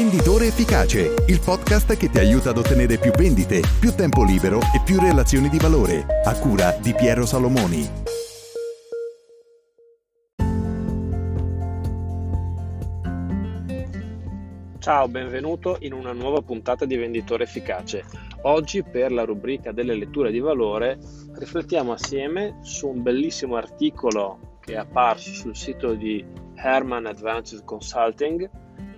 Venditore Efficace, il podcast che ti aiuta ad ottenere più vendite, più tempo libero e più relazioni di valore, a cura di Piero Salomoni. Ciao, benvenuto in una nuova puntata di Venditore Efficace. Oggi per la rubrica delle letture di valore riflettiamo assieme su un bellissimo articolo che è apparso sul sito di Herman Advanced Consulting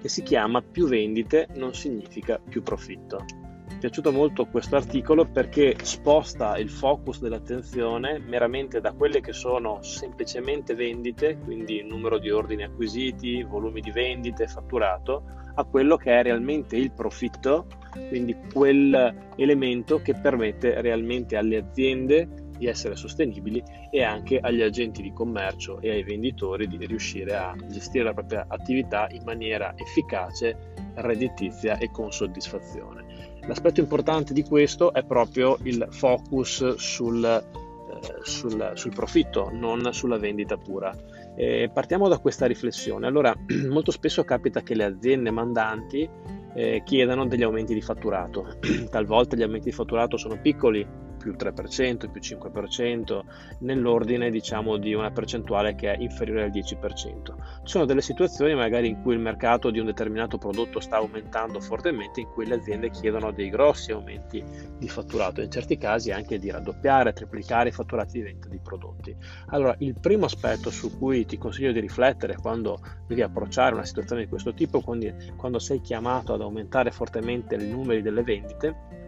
che si chiama Più vendite non significa più profitto. Mi è piaciuto molto questo articolo perché sposta il focus dell'attenzione meramente da quelle che sono semplicemente vendite, quindi numero di ordini acquisiti, volumi di vendite, fatturato, a quello che è realmente il profitto, quindi quell'elemento che permette realmente alle aziende di essere sostenibili e anche agli agenti di commercio e ai venditori di riuscire a gestire la propria attività in maniera efficace, redditizia e con soddisfazione. L'aspetto importante di questo è proprio il focus sul, eh, sul, sul profitto, non sulla vendita pura. Eh, partiamo da questa riflessione. Allora, molto spesso capita che le aziende mandanti eh, chiedano degli aumenti di fatturato. Talvolta gli aumenti di fatturato sono piccoli, più 3%, più 5%, nell'ordine diciamo di una percentuale che è inferiore al 10%. Ci sono delle situazioni magari in cui il mercato di un determinato prodotto sta aumentando fortemente, in cui le aziende chiedono dei grossi aumenti di fatturato, in certi casi anche di raddoppiare, triplicare i fatturati di vendita di prodotti. Allora, il primo aspetto su cui ti consiglio di riflettere quando devi approcciare una situazione di questo tipo, quando, quando sei chiamato ad aumentare fortemente i numeri delle vendite,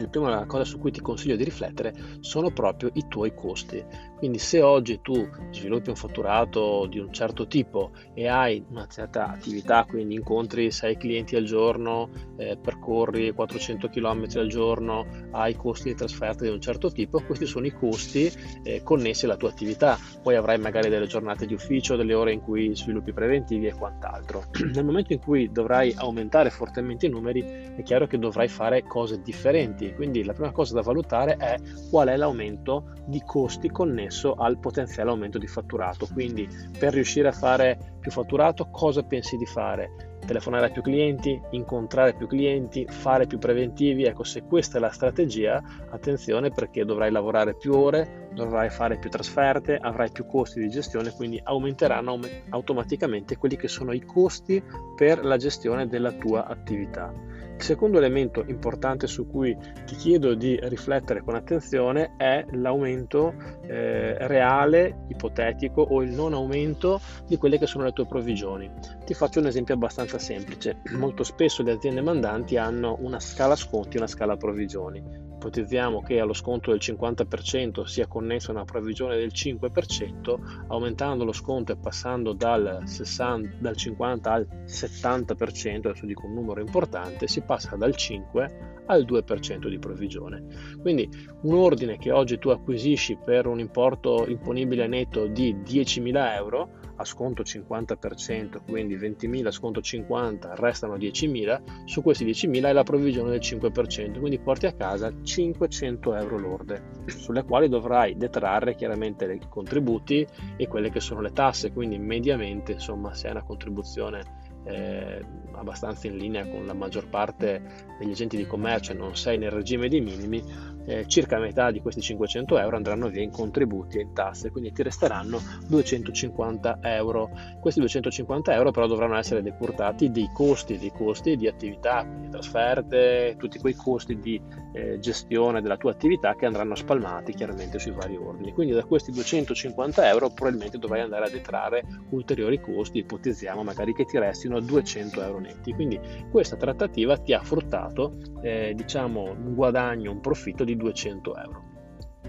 la prima cosa su cui ti consiglio di riflettere sono proprio i tuoi costi. Quindi se oggi tu sviluppi un fatturato di un certo tipo e hai una certa attività, quindi incontri 6 clienti al giorno, eh, percorri 400 km al giorno, hai costi di trasferta di un certo tipo, questi sono i costi eh, connessi alla tua attività. Poi avrai magari delle giornate di ufficio, delle ore in cui sviluppi preventivi e quant'altro. Nel momento in cui dovrai aumentare fortemente i numeri, è chiaro che dovrai fare cose differenti costi. Quindi la prima cosa da valutare è qual è l'aumento di costi connesso al potenziale aumento di fatturato. Quindi per riuscire a fare più fatturato cosa pensi di fare? Telefonare a più clienti, incontrare più clienti, fare più preventivi. Ecco, se questa è la strategia, attenzione perché dovrai lavorare più ore, dovrai fare più trasferte, avrai più costi di gestione, quindi aumenteranno automaticamente quelli che sono i costi per la gestione della tua attività. Il secondo elemento importante su cui ti chiedo di riflettere con attenzione è l'aumento eh, reale, ipotetico o il non aumento di quelle che sono le tue provvigioni. Ti faccio un esempio abbastanza semplice. Molto spesso le aziende mandanti hanno una scala sconti e una scala provvigioni ipotizziamo che allo sconto del 50% sia connessa una provvigione del 5%, aumentando lo sconto e passando dal, 60, dal 50 al 70%, adesso dico un numero importante, si passa dal 5 al 2% di provvigione. Quindi un ordine che oggi tu acquisisci per un importo imponibile netto di 10.000 euro a sconto 50%, quindi 20.000 sconto 50, restano 10.000, su questi 10.000 hai la provvigione del 5%, quindi porti a casa 500 euro lorde, sulle quali dovrai detrarre chiaramente i contributi e quelle che sono le tasse, quindi mediamente insomma se hai una contribuzione eh, abbastanza in linea con la maggior parte degli agenti di commercio e non sei nel regime dei minimi, eh, circa metà di questi 500 euro andranno via in contributi e in tasse, quindi ti resteranno 250 euro. Questi 250 euro però dovranno essere decurtati dei costi, dei costi di attività, quindi trasferte, tutti quei costi di eh, gestione della tua attività che andranno spalmati chiaramente sui vari ordini. Quindi da questi 250 euro probabilmente dovrai andare a detrarre ulteriori costi, ipotizziamo magari che ti restino 200 euro netti. Quindi questa trattativa ti ha fruttato eh, diciamo un guadagno, un profitto di 200 euro.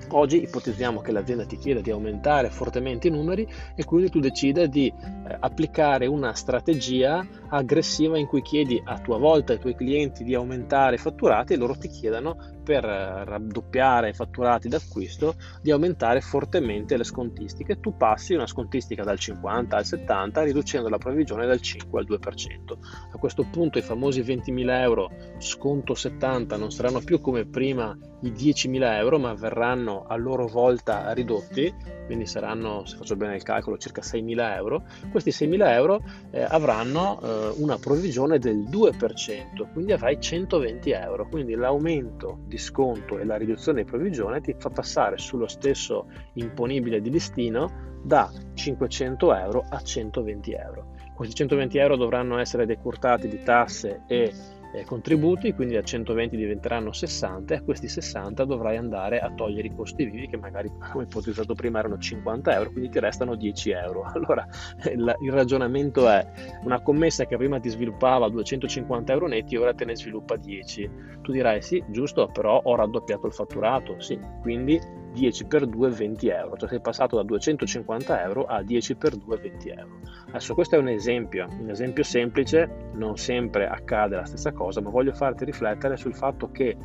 Oggi ipotizziamo che l'azienda ti chieda di aumentare fortemente i numeri e quindi tu decida di eh, applicare una strategia aggressiva in cui chiedi a tua volta ai tuoi clienti di aumentare i fatturati e loro ti chiedano per raddoppiare i fatturati d'acquisto di aumentare fortemente le scontistiche. Tu passi una scontistica dal 50 al 70 riducendo la provvigione dal 5 al 2%. A questo punto i famosi 20.000 euro sconto 70 non saranno più come prima i 10.000 euro ma verranno a loro volta ridotti, quindi saranno, se faccio bene il calcolo, circa 6.000 euro. Questi 6.000 euro eh, avranno eh, una provvigione del 2%, quindi avrai 120 euro. Quindi l'aumento di sconto e la riduzione di provvigione ti fa passare sullo stesso imponibile di listino da 500 euro a 120 euro. Questi 120 euro dovranno essere decurtati di tasse e eh, contributi, quindi da 120 diventeranno 60 e a questi 60 dovrai andare a togliere i costi vivi che magari, come ipotizzato prima, erano 50 euro, quindi ti restano 10 euro. Allora il, il ragionamento è una commessa che prima ti sviluppava 250 euro netti, ora te ne sviluppa 10. Tu dirai sì, giusto, però ho raddoppiato il fatturato, sì, quindi 10 per 2 20 euro, cioè sei passato da 250 euro a 10 per 2 20 euro. Adesso questo è un esempio, un esempio semplice, non sempre accade la stessa cosa, ma voglio farti riflettere sul fatto che eh,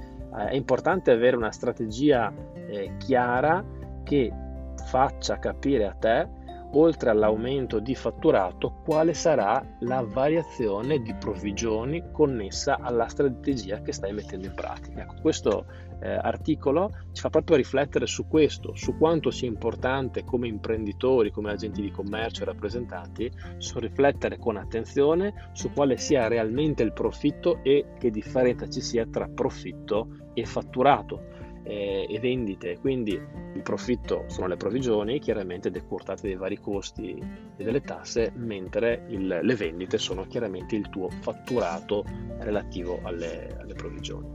è importante avere una strategia eh, chiara che faccia capire a te oltre all'aumento di fatturato, quale sarà la variazione di provvigioni connessa alla strategia che stai mettendo in pratica. Ecco, questo eh, articolo ci fa proprio riflettere su questo, su quanto sia importante come imprenditori, come agenti di commercio e rappresentanti, riflettere con attenzione su quale sia realmente il profitto e che differenza ci sia tra profitto e fatturato eh, e vendite, quindi il profitto sono le provvigioni, chiaramente decurtate dei vari costi e delle tasse, mentre il, le vendite sono chiaramente il tuo fatturato relativo alle, alle provvigioni.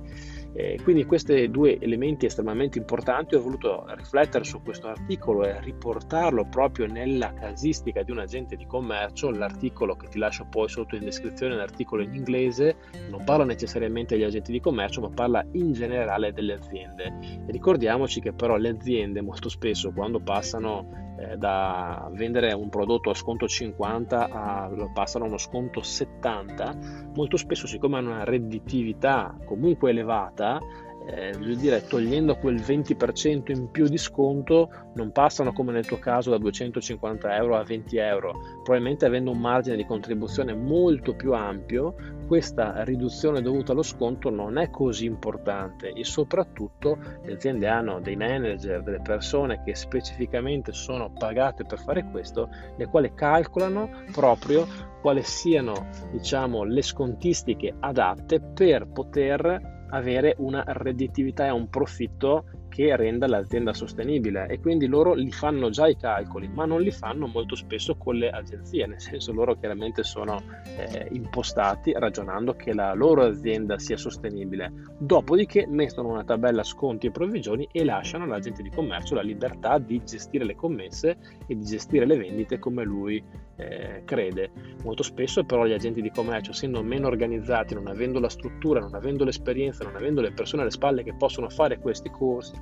Eh, quindi questi due elementi estremamente importanti ho voluto riflettere su questo articolo e riportarlo proprio nella casistica di un agente di commercio. L'articolo che ti lascio poi sotto in descrizione è un articolo in inglese, non parla necessariamente degli agenti di commercio, ma parla in generale delle aziende. E ricordiamoci che però le aziende molto spesso quando passano eh, da vendere un prodotto a sconto 50 a passano a uno sconto 70, molto spesso siccome hanno una redditività comunque elevata, eh, voglio dire, togliendo quel 20% in più di sconto, non passano come nel tuo caso da 250 euro a 20 euro. Probabilmente avendo un margine di contribuzione molto più ampio, questa riduzione dovuta allo sconto non è così importante e soprattutto le aziende hanno dei manager, delle persone che specificamente sono pagate per fare questo, le quali calcolano proprio quali siano diciamo, le scontistiche adatte per poter avere una redditività e un profitto che renda l'azienda sostenibile e quindi loro li fanno già i calcoli, ma non li fanno molto spesso con le agenzie, nel senso loro chiaramente sono eh, impostati ragionando che la loro azienda sia sostenibile. Dopodiché mettono una tabella sconti e provvigioni e lasciano all'agente di commercio la libertà di gestire le commesse e di gestire le vendite come lui eh, crede. Molto spesso però gli agenti di commercio, essendo meno organizzati, non avendo la struttura, non avendo l'esperienza, non avendo le persone alle spalle che possono fare questi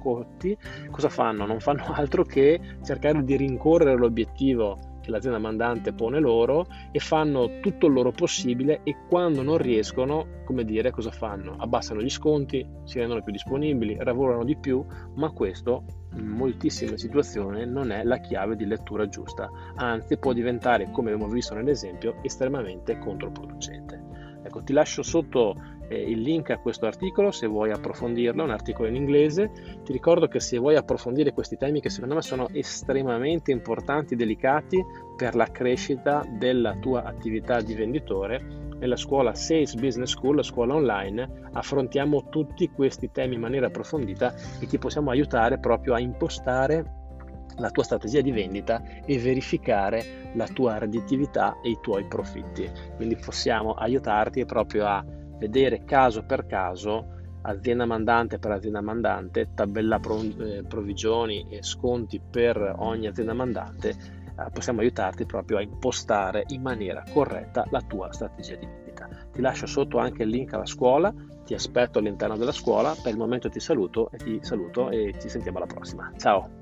corti, cosa fanno? Non fanno altro che cercare di rincorrere l'obiettivo che l'azienda mandante pone loro e fanno tutto il loro possibile e quando non riescono, come dire, cosa fanno? Abbassano gli sconti, si rendono più disponibili, lavorano di più, ma questo in moltissime situazioni non è la chiave di lettura giusta, anzi può diventare, come abbiamo visto nell'esempio, estremamente controproducente. Ecco, ti lascio sotto eh, il link a questo articolo se vuoi approfondirlo, è un articolo in inglese. Ti ricordo che se vuoi approfondire questi temi che secondo me sono estremamente importanti e delicati per la crescita della tua attività di venditore, nella scuola Sales Business School, la scuola online, affrontiamo tutti questi temi in maniera approfondita e ti possiamo aiutare proprio a impostare la tua strategia di vendita e verificare la tua redditività e i tuoi profitti. Quindi possiamo aiutarti proprio a vedere caso per caso azienda mandante per azienda mandante, tabella eh, provvigioni e sconti per ogni azienda mandante, eh, possiamo aiutarti proprio a impostare in maniera corretta la tua strategia di vendita. Ti lascio sotto anche il link alla scuola, ti aspetto all'interno della scuola, per il momento ti saluto e ti saluto e ci sentiamo alla prossima. Ciao!